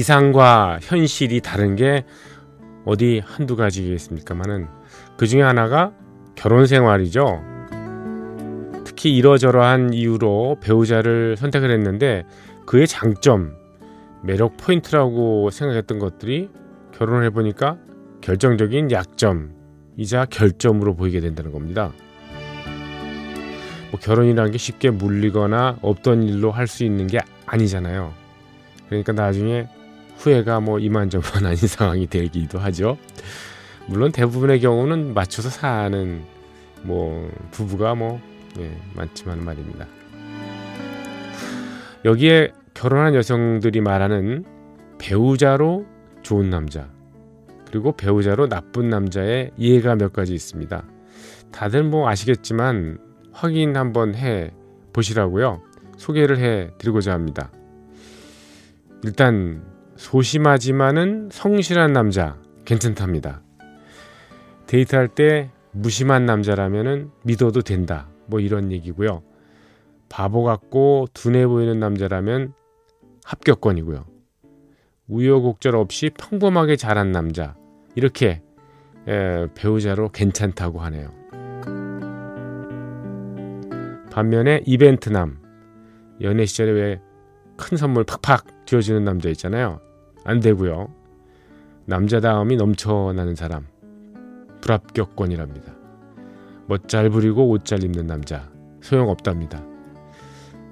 이상과 현실이 다른 게 어디 한두 가지겠습니까만은 그 중에 하나가 결혼 생활이죠. 특히 이러저러한 이유로 배우자를 선택을 했는데 그의 장점, 매력 포인트라고 생각했던 것들이 결혼을 해보니까 결정적인 약점이자 결점으로 보이게 된다는 겁니다. 뭐 결혼이라는 게 쉽게 물리거나 없던 일로 할 수 있는 게 아니잖아요. 그러니까 나중에 후회가 뭐 이만저만 아닌 상황이 되기도 하죠. 물론 대부분의 경우는 맞춰서 사는 뭐 부부가 뭐 예, 많지만 말입니다. 여기에 결혼한 여성들이 말하는 배우자로 좋은 남자 그리고 배우자로 나쁜 남자의 이해가 몇 가지 있습니다. 다들 뭐 아시겠지만 확인 한번 해 보시라고요. 소개를 해 드리고자 합니다. 일단 소심하지만은 성실한 남자 괜찮답니다. 데이트할 때 무심한 남자라면은 믿어도 된다. 뭐 이런 얘기고요. 바보 같고 둔해 보이는 남자라면 합격권이고요. 우여곡절 없이 평범하게 자란 남자 이렇게 에, 배우자로 괜찮다고 하네요. 반면에 이벤트남 연애 시절에 왜 큰 선물 팍팍 쥐어주는 남자 있잖아요. 안 되고요. 남자다움이 넘쳐나는 사람 불합격권이랍니다. 멋 잘 부리고 옷 잘 입는 남자 소용없답니다.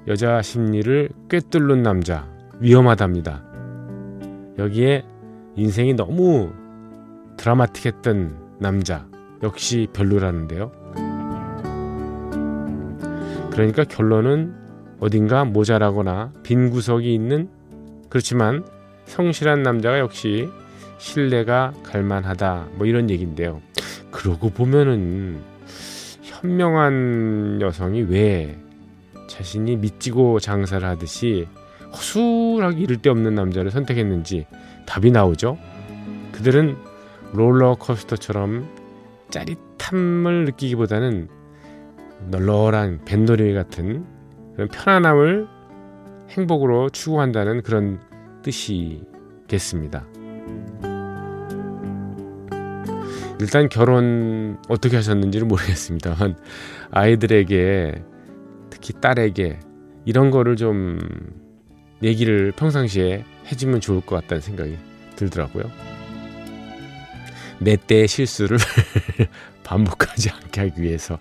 여자 심리를 꿰뚫는 남자 위험하답니다. 여기에 인생이 너무 드라마틱했던 남자 역시 별로라는데요. 그러니까 결론은 어딘가 모자라거나 빈 구석이 있는 그렇지만 성실한 남자가 역시 신뢰가 갈만하다 뭐 이런 얘기인데요. 그러고 보면은 현명한 여성이 왜 자신이 미치고 장사를 하듯이 허술하게 이를 데 없는 남자를 선택했는지 답이 나오죠. 그들은 롤러코스터처럼 짜릿함을 느끼기보다는 널널한 뱃놀이 같은 그런 편안함을 행복으로 추구한다는 그런 뜻이겠습니다. 일단 결혼 어떻게 하셨는지는 모르겠습니다만 아이들에게 특히 딸에게 이런 거를 좀 얘기를 평상시에 해주면 좋을 것 같다는 생각이 들더라고요. 내 때의 실수를 반복하지 않게 하기 위해서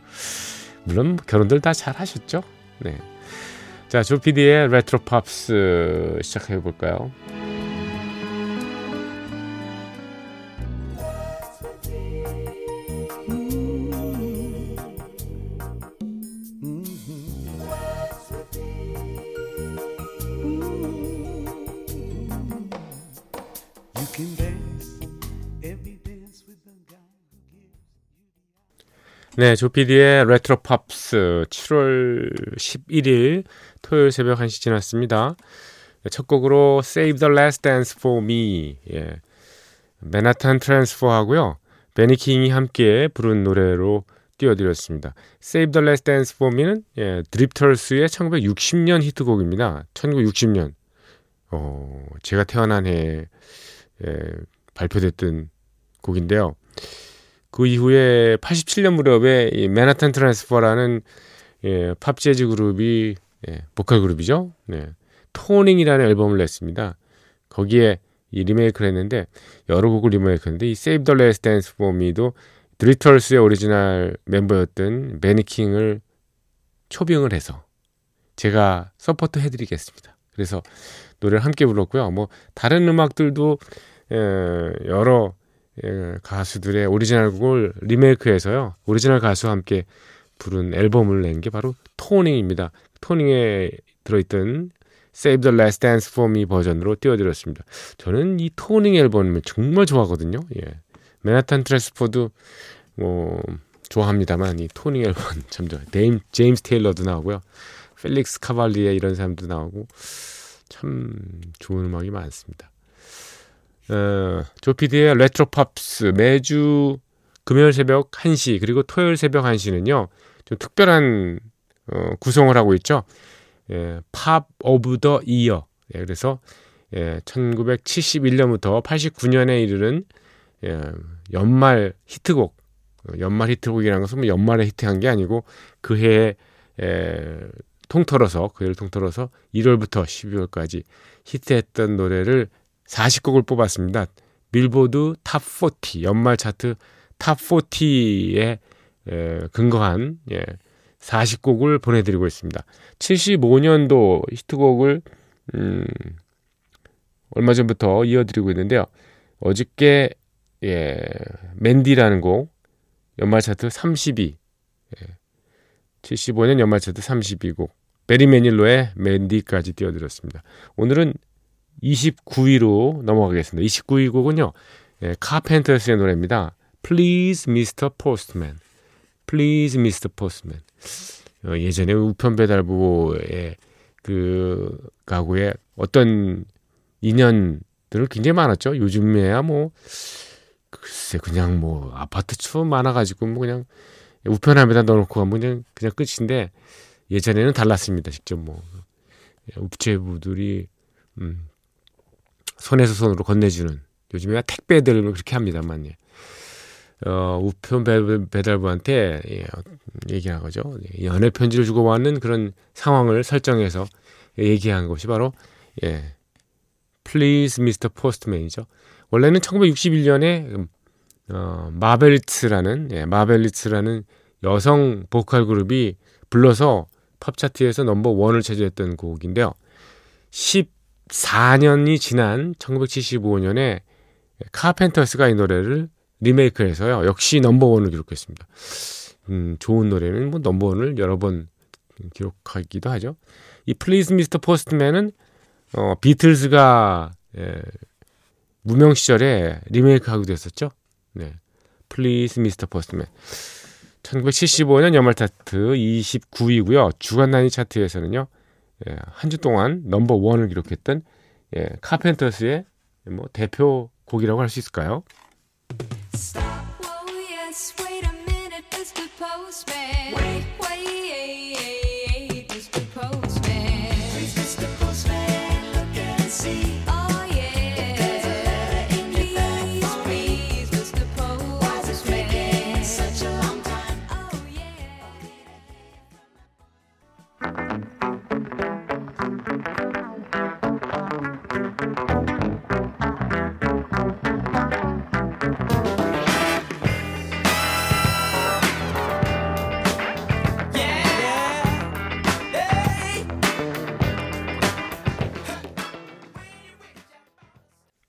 물론 결혼들 다 잘 하셨죠. 네. 자, 조피디의 레트로 팝스 시작해 볼까요? 네, 조피디의 레트로 팝스 7월 11일 토요일 새벽 1시 지났습니다. 첫 곡으로 Save the Last Dance for Me 예. 맨하탄 트랜스퍼 하고요. 베니킹이 함께 부른 노래로 띄워드렸습니다. Save the Last Dance for Me는 예, 드립털스의 1960년 히트곡입니다. 1960년. 어, 제가 태어난 해에 예, 발표됐던 곡인데요. 그 이후에 87년 무렵에 이 맨하탄 트랜스퍼라는 예, 팝 재즈 그룹이 예, 보컬 그룹이죠. 네. 토닝이라는 앨범을 냈습니다. 거기에 이 리메이크를 했는데 여러 곡을 리메이크했는데 이 Save the Last Dance for Me도 드리털스의 오리지널 멤버였던 매니킹을 초빙을 해서 제가 서포트 해드리겠습니다. 그래서 노래를 함께 불렀고요. 뭐 다른 음악들도 예, 여러 예, 가수들의 오리지널 곡을 리메이크해서요. 오리지널 가수와 함께 부른 앨범을 낸 게 바로 토닝입니다. 토닝에 들어있던 Save the Last Dance for Me 버전으로 띄워드렸습니다. 저는 이 토닝 앨범을 정말 좋아하거든요. 예. 맨하탄 트랜스포드 뭐 좋아합니다만 이 토닝 앨범 참 좋아요. 데임, 제임스 테일러도 나오고요. 펠릭스 카발리에 이런 사람도 나오고 참 좋은 음악이 많습니다. 어, 조피디의 레트로 팝스 매주 금요일 새벽 1시 그리고 토요일 새벽 1시는요. 좀 특별한 어, 구성을 하고 있죠. 예, 팝 오브 더 이어. 예, 그래서 예, 1971년부터 89년에 이르는 예, 연말 히트곡. 어, 연말 히트곡이라는 것은 뭐 연말에 히트한 게 아니고 그 해에 예, 통틀어서 그 해를 통틀어서 1월부터 12월까지 히트했던 노래를 40곡을 뽑았습니다. 빌보드 탑 40 연말 차트 탑 40에 에, 근거한 예, 40곡을 보내드리고 있습니다. 75년도 히트곡을 음, 얼마 전부터 이어드리고 있는데요. 어저께 예, 맨디라는 곡 연말 차트 32 예, 75년 연말 차트 32곡 베리 매닐로의 맨디까지 띄워드렸습니다. 오늘은 29위로 넘어가겠습니다. 29위 곡은요. 예, 카펜터스의 노래입니다. Please Mr. Postman. Please Mr. Postman. 어, 예전에 우편 배달부의 그 가구에 어떤 인연들은 굉장히 많았죠. 요즘에야 뭐 글쎄 그냥 뭐 아파트 추억 많아가지고 뭐 그냥 우편함에다 넣어놓고 가면 그냥 그냥 끝인데 예전에는 달랐습니다. 직접 뭐 우체부들이 음, 손에서 손으로 건네주는 요즘에 택배들을 그렇게 합니다만 예. 어, 우편 배 달부한테 예, 얘기한 거죠. 연애 편지를 주고 왔는 그런 상황을 설정해서 얘기한 것이 바로 예, Please Mr. Postman이죠. 원래는 1961년에 어, 마벨리츠라는 예, 마벨리츠라는 여성 보컬 그룹이 불러서 팝 차트에서 넘버 원을 차지했던 곡인데요. 14년이 지난 1975년에 카펜터스가 이 노래를 리메이크해서요. 역시 넘버원을 기록했습니다. 음, 좋은 노래는 뭐 넘버원을 여러 번 기록하기도 하죠. 이 플리즈 미스터 포스트맨은 어, 비틀즈가 예, 무명 시절에 리메이크하기도 했었죠. 네. 플리즈 미스터 포스트맨. 1975년 연말 차트 29위고요. 주간 단위 차트에서는요. 예, 한 주 동안 넘버 원을 기록했던 예, 카펜터스의 뭐 대표 곡이라고 할 수 있을까요?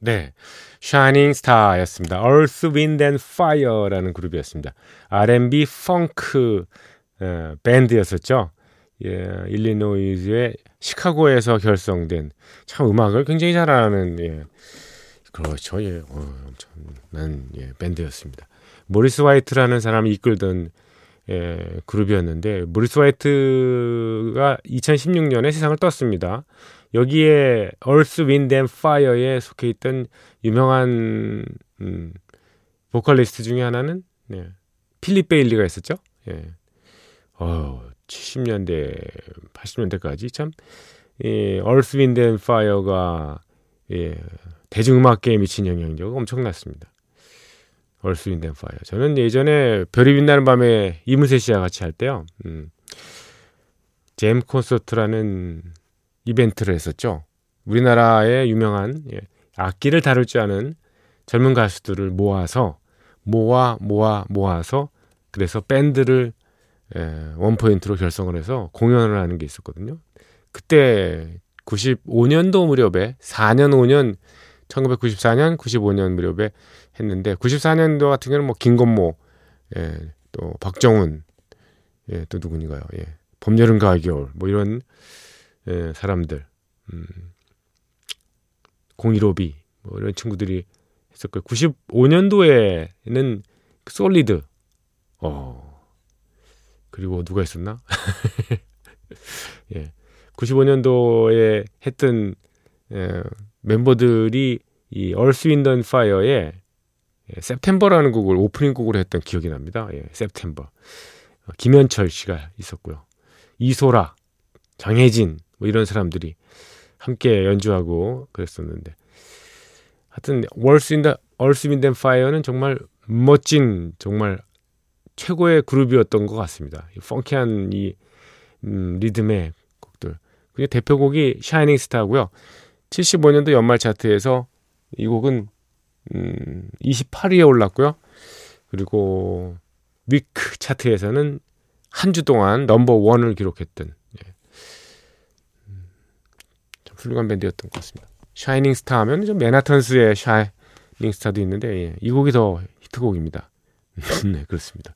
네. Shining Star였습니다. Earth, Wind and Fire라는 그룹이었습니다. R&B 펑크 어, 밴드였었죠. 예, 일리노이즈의 시카고에서 결성된 참 음악을 굉장히 잘하는 예, 그렇죠. 예, 어, 엄청난 예, 밴드였습니다. 모리스 화이트라는 사람이 이끌던 예, 그룹이었는데 모리스 화이트가 2016년에 세상을 떴습니다. 여기에 Earth, Wind and Fire에 속해 있던 유명한 음, 보컬리스트 중에 하나는 네, 필립 베일리가 있었죠. 예. 어, 70년대, 80년대까지 참이 Earth, Wind and Fire가 예, 대중음악계에 미친 영향력이 엄청났습니다. Earth, Wind and Fire. 저는 예전에 별이 빛나는 밤에 이문세 씨와 같이 할 때요. 음, 잼 콘서트라는 이벤트를 했었죠. 우리나라의 유명한 예, 악기를 다룰 줄 아는 젊은 가수들을 모아서 모아 모아 모아서 그래서 밴드를 예, 원포인트로 결성을 해서 공연을 하는 게 있었거든요. 그때 95년도 무렵에 4년 5년 1994년, 95년 무렵에 했는데 94년도 같은 경우는 뭐 김건모, 예, 또 박정훈, 예, 또 누구인가요? 예. 봄, 여름, 가을, 겨울 뭐 이런 예, 사람들, 음, 015B 뭐 이런 친구들이 했었고 95년도에는 솔리드, 어 그리고 누가 있었나? 예, 95년도에 했던 예, 멤버들이 이 얼스 윈던 파이어의 september라는 곡을 오프닝 곡으로 했던 기억이 납니다. 예, september. 어, 김현철 씨가 있었고요. 이소라, 장혜진 뭐 이런 사람들이 함께 연주하고 그랬었는데 하여튼 월스 인더 얼스 윈던 파이어는 정말 멋진 정말 최고의 그룹이었던 것 같습니다. 이 펑키한 이 음, 리듬의 곡들. 그리고 대표곡이 샤이닝 스타고요. 75년도 연말 차트에서 이 곡은 음, 28위에 올랐고요. 그리고 위크 차트에서는 한 주 동안 넘버 원을 기록했던 예. 음, 참 훌륭한 밴드였던 것 같습니다. 샤이닝 스타 하면 좀 맨하탄스의 샤이닝 스타도 있는데 예, 이 곡이 더 히트곡입니다. 네, 그렇습니다.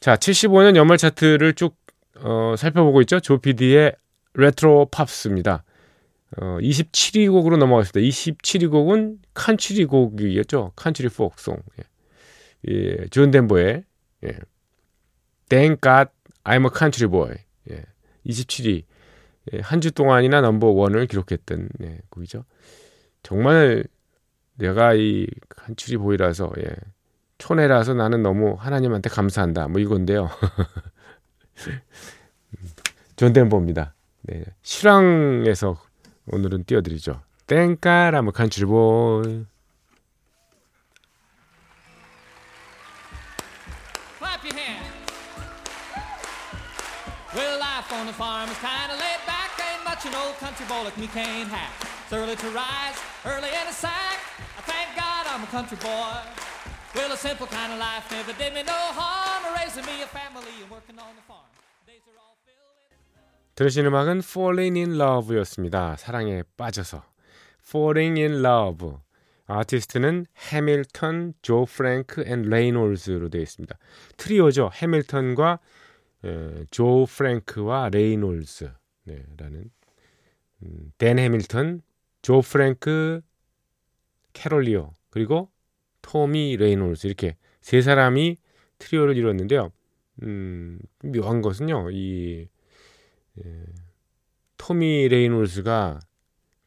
자, 75년 연말 차트를 쭉 어, 살펴보고 있죠. 조피디의 레트로 팝스입니다. 어, 27위 곡으로 넘어갔습니다. 27위 곡은 칸츄리 곡이었죠. 칸츄리 포크송. 예. 예, 존 덴버의 예. Thank God I'm a Country Boy. 예. 27위. 예, 한주 동안이나 넘버 원을 기록했던 예, 곡이죠. 정말 내가 이 칸츄리 보이라서 예. 촌애라서 나는 너무 하나님한테 감사한다. 뭐 이건데요. 존 덴버입니다. 네. 실황에서 오늘은 띄워드리죠. 땡까라면 kind of an old country boy like me can't have. It's early to rise, early in the sack. I thank God I'm a country boy. Well, a simple kind of life never did me no harm. Raising me a family and working on the farm. 들으신 음악은 Falling in Love였습니다. 사랑에 빠져서. Falling in Love. 아티스트는 해밀턴, 조 프랭크 앤 레이놀즈로 되어 있습니다. 트리오죠. 해밀턴과 에, 조 프랭크와 레이놀즈 네, 라는 음, 댄 해밀턴, 조 프랭크, 캐롤리오 그리고 토미 레이놀즈 이렇게 세 사람이 트리오를 이뤘는데요. 음, 묘한 것은요. 이 예, 토미 레이놀즈가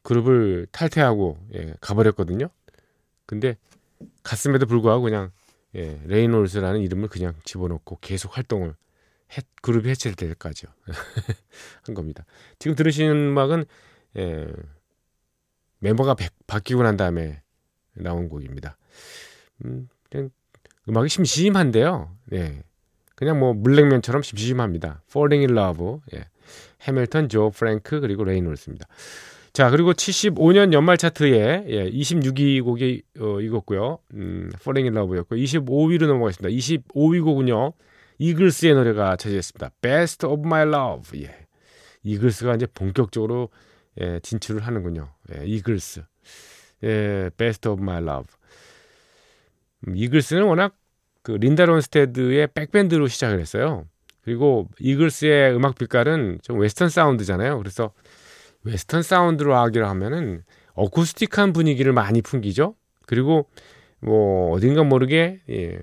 그룹을 탈퇴하고 예, 가버렸거든요. 근데 갔음에도 불구하고 그냥 예, 레이놀즈라는 이름을 그냥 집어넣고 계속 활동을 했, 그룹이 해체될 때까지요. 한 겁니다. 지금 들으시는 음악은 예, 멤버가 백, 바뀌고 난 다음에 나온 곡입니다. 음, 그냥 음악이 심심한데요. 예. 그냥 뭐 물냉면처럼 심심합니다. Falling in Love. 예. 해밀턴, 조 프랭크 그리고 레이놀스입니다. 자 그리고 75년 연말 차트에 예, 26위 곡이 어, 익었고요. 음, Falling in Love였고 25위로 넘어가겠습니다. 25위 곡은요. 이글스의 노래가 차지했습니다. Best of My Love. 예. 이글스가 이제 본격적으로 예, 진출을 하는군요. 예, 이글스. 예, Best of My Love. 음, 이글스는 워낙 그 린다 론스테드의 백밴드로 시작을 했어요. 그리고 이글스의 음악 빛깔은 좀 웨스턴 사운드잖아요. 그래서 웨스턴 사운드로 하기로 하면은 어쿠스틱한 분위기를 많이 풍기죠. 그리고 뭐 어딘가 모르게 예,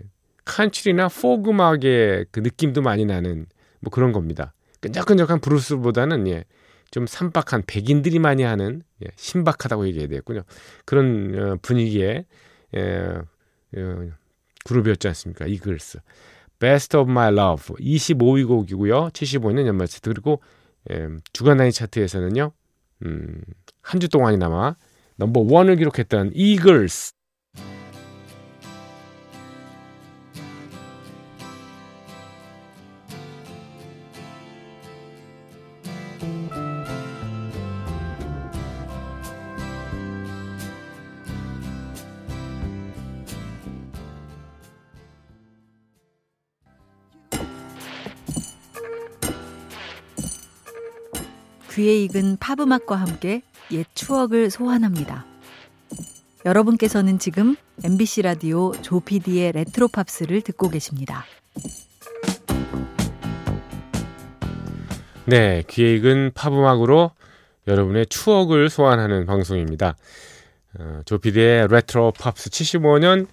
컨트리나 포크 음악의 그 느낌도 많이 나는 뭐 그런 겁니다. 끈적끈적한 블루스보다는 예, 좀 산박한 백인들이 많이 하는 예, 신박하다고 얘기해야 되겠군요. 그런 어, 분위기의 예, 어, 그룹이었지 않습니까? 이글스. Best of My Love 25위 곡이고요. 75년 연말 차트 그리고 예, 주간 단위 차트에서는요. 음, 한 주 동안이나마 넘버 원을 기록했던 Eagles 귀에 익은 팝음악과 함께 옛 추억을 소환합니다. 여러분께서는 지금 MBC 라디오 조피디의 레트로 팝스를 듣고 계십니다. 네, 기획은 팝음악으로 여러분의 추억을 소환하는 방송입니다. 어, 조피디의 레트로 팝스 75년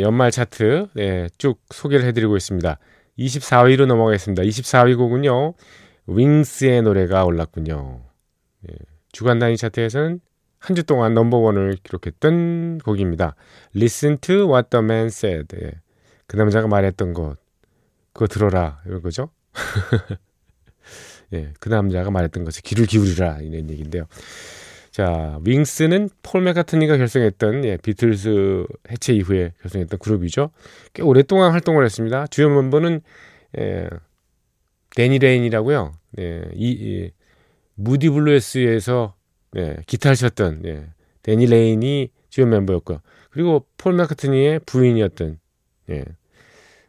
연말 차트 네, 쭉 소개를 해드리고 있습니다. 24위로 넘어가겠습니다. 24위 곡은요. 윙스의 노래가 올랐군요. 네, 주간 단위 차트에서는 한 주 동안 넘버원을 기록했던 곡입니다. Listen to what the man said. 예, 그 남자가 말했던 것. 그거 들어라. 이런 거죠. 예, 그 남자가 말했던 것에 귀를 기울이라. 이런 얘기인데요. 자, 윙스는 폴 맥카트니가 결성했던 예, 비틀스 해체 이후에 결성했던 그룹이죠. 꽤 오랫동안 활동을 했습니다. 주요 멤버는 예, 데니 레인이라고요. 예, 이, 이 무디 블루스에서 예, 기타를 쳤던 예, 데니 레인이 주요 멤버였고요. 그리고 폴 맥카트니의 부인이었던 예,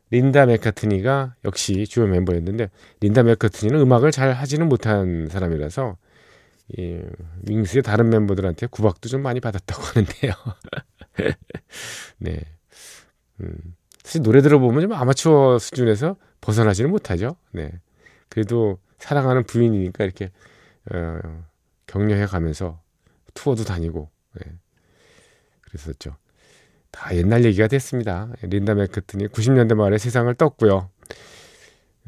린다 맥카트니가 역시 주요 멤버였는데 린다 맥카트니는 음악을 잘 하지는 못한 사람이라서 이 윙스의 다른 멤버들한테 구박도 좀 많이 받았다고 하는데요. 네. 음, 사실 노래 들어보면 좀 아마추어 수준에서 벗어나지는 못하죠. 네. 그래도 사랑하는 부인이니까 이렇게 어, 격려해 가면서 투어도 다니고 네. 그랬었죠. 다 옛날 얘기가 됐습니다. 린다 맥카트니 90년대 말에 세상을 떴고요.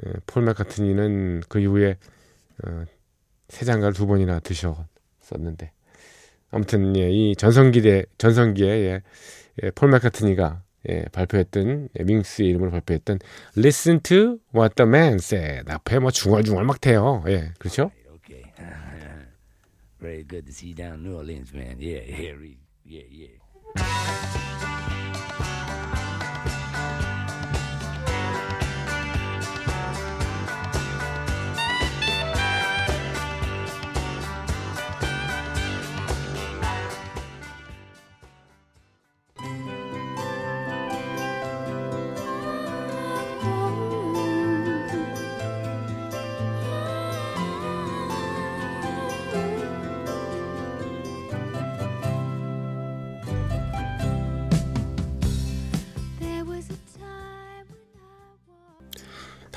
예, 폴 맥카트니는 그 이후에 어, 새 장가를 두 번이나 드셨었는데 아무튼 예, 이 전성기대 전성기에 예, 예, 폴 맥카트니가 예, 발표했던 예, 밍스의 이름으로 발표했던 Listen to What the Man Said 앞에 뭐 중얼중얼 막 대요. 예, 그렇죠? Okay. Very good to see you down New Orleans, man. Yeah, yeah, yeah, yeah.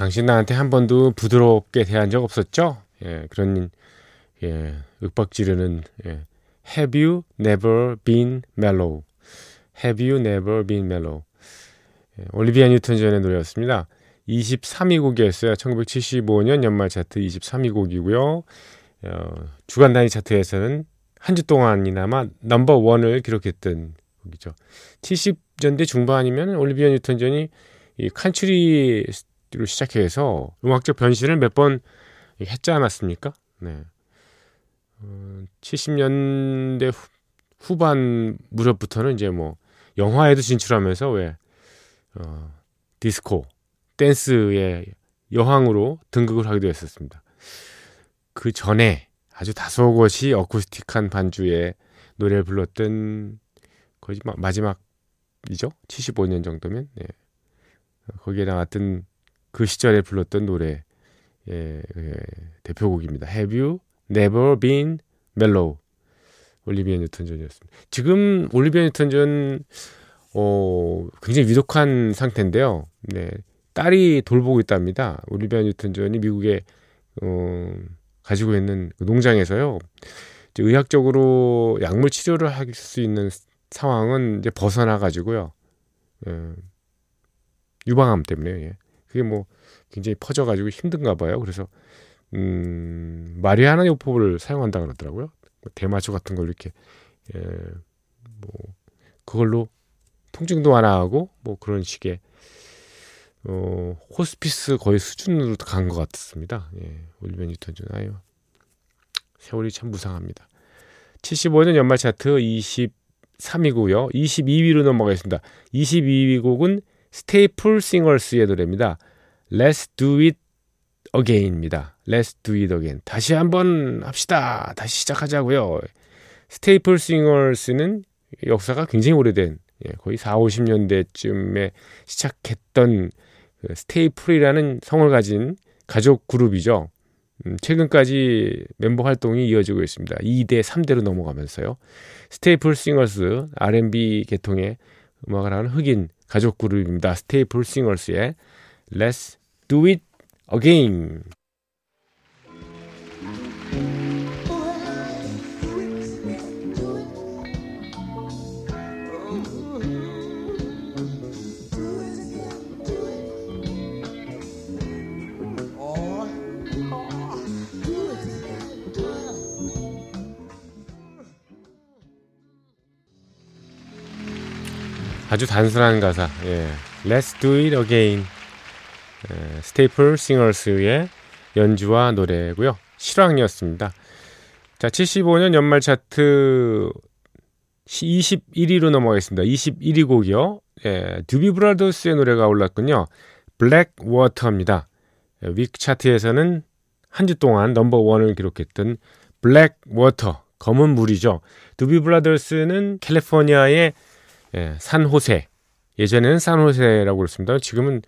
당신 나한테 한 번도 부드럽게 대한 적 없었죠? 예, 그런 예, 윽박 지르는 예. Have you never been mellow? Have you never been mellow? 예, 올리비아 뉴턴 존의 노래였습니다. 23위 곡이었어요. 1975년 연말 차트 23위 곡이고요. 어, 주간 단위 차트에서는 한 주 동안이나마 넘버 원을 기록했던 곡이죠. 70년대 중반이면 올리비아 뉴턴 존이 이 칸츄리 로 시작해서 음악적 변신을 몇 번 했지 않았습니까? 네. 어, 70년대 후, 후반 무렵부터는 이제 뭐 영화에도 진출하면서 왜 어, 디스코, 댄스의 여왕으로 등극을 하기도 했었습니다. 그 전에 아주 다소곳이 어쿠스틱한 반주의 노래를 불렀던 거의 마지막이죠. 75년 정도면 네. 거기에 나왔던 그 시절에 불렀던 노래 예, 예, 대표곡입니다. Have You Never Been Mellow 올리비아 뉴턴 존이었습니다. 지금 올리비아 뉴턴 존 어, 굉장히 위독한 상태인데요. 네, 딸이 돌보고 있답니다. 올리비아 뉴턴 존이 미국에 어, 가지고 있는 그 농장에서요. 의학적으로 약물 치료를 할 수 있는 상황은 이제 벗어나 가지고요. 예, 유방암 때문에 예. 그게 뭐 굉장히 퍼져가지고 힘든가 봐요. 그래서 음, 마리화나 요법을 사용한다 그러더라고요. 뭐 대마초 같은 걸 이렇게 예, 뭐 그걸로 통증도 완화하고 뭐 그런 식의 어, 호스피스 거의 수준으로 간 것 같습니다. 예, 올리비아 뉴턴 존 아유 세월이 참 무상합니다. 75년 연말 차트 23위고요. 22위로 넘어가겠습니다. 22위 곡은 스테이플 싱어스의 노래입니다. Let's do it again입니다. Let's do it again. 다시 한번 합시다. 다시 시작하자고요. 스테이플 싱어스는 역사가 굉장히 오래된 예, 거의 4, 50년대쯤에 시작했던 그 스테이플이라는 성을 가진 가족 그룹이죠. 음, 최근까지 멤버 활동이 이어지고 있습니다. 2대 3대로 넘어가면서요. 스테이플 싱어스 R&B 계통의 음악을 하는 흑인 가족 그룹입니다. 스테이플 싱어스의 Let's Do It Again. 아주 단순한 가사. 예. Let's do it again. 예, 스테이플 싱어스의 연주와 노래고요. 실황이었습니다. 자, 75년 연말 차트 21위로 넘어가겠습니다. 21위 곡이요. 예, 듀비 브라더스의 노래가 올랐군요. Black Water입니다. 예, week 차트에서는 한 주 동안 넘버 원을 기록했던 Black Water, 검은 물이죠. 듀비 브라더스는 캘리포니아의 예, 산호세. 예전에는 산호세라고 그랬습니다. 지금은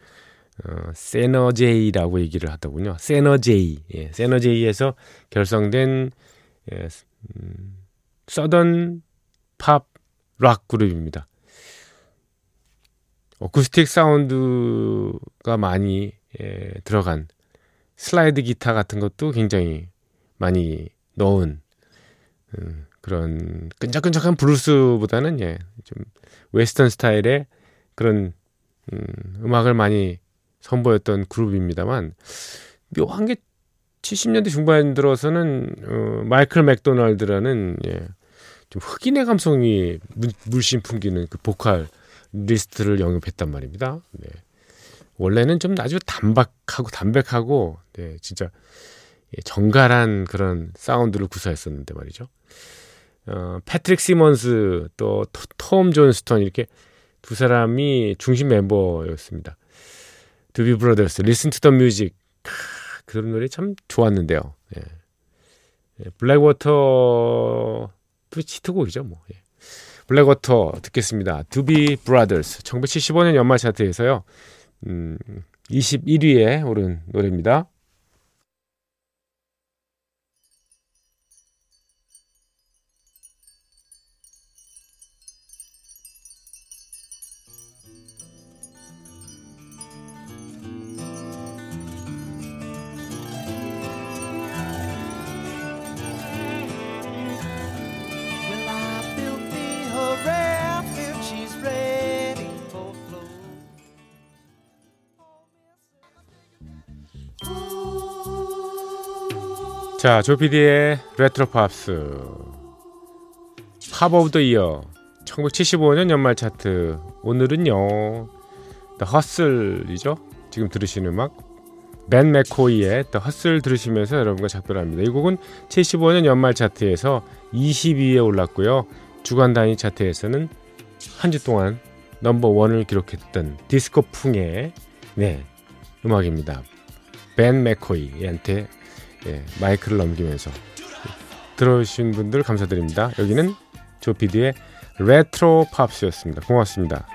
어, 세너제이라고 얘기를 하더군요. 세너제이. 예, 세너제이에서 결성된 예, 음, Southern 팝 록 그룹입니다. 어쿠스틱 사운드가 많이 예, 들어간 슬라이드 기타 같은 것도 굉장히 많이 넣은 음, 그런 끈적끈적한 블루스보다는 예, 좀 웨스턴 스타일의 그런 음, 음악을 많이 선보였던 그룹입니다만 묘한 게 70년대 중반 들어서는 어, 마이클 맥도날드라는 예, 좀 흑인의 감성이 물씬 풍기는 그 보컬리스트를 영입했단 말입니다. 네. 원래는 좀 아주 단박하고 담백하고 네, 진짜 정갈한 그런 사운드를 구사했었는데 말이죠. 어, 패트릭 시먼스 또 톰 존스턴 이렇게 두 사람이 중심 멤버였습니다. 두비 브라더스 Listen to the Music 그런 노래 참 좋았는데요. 예. 예, Black Water 또 히트곡이죠 뭐. 예. Black Water 듣겠습니다. 두비 브라더스 1975년 연말 차트에서요. 음, 21위에 오른 노래입니다. 자, 조피디의 레트로 팝스. Pop of the Year. 1975년 연말 차트. 오늘은요 The Hustle이죠? 지금 들으시는 음악. 밴 맥코이의 The Hustle 들으시면서 여러분과 작별합니다. 이 곡은 75년 연말 차트에서 22위에 올랐고요. 주간 단위 차트에서는 한 주 동안 넘버 원을 기록했던 디스코풍의 네 음악입니다. 벤 맥코이한테 예, 마이크를 넘기면서 들어주신 분들 감사드립니다. 여기는 조피디의 레트로 팝스였습니다. 고맙습니다.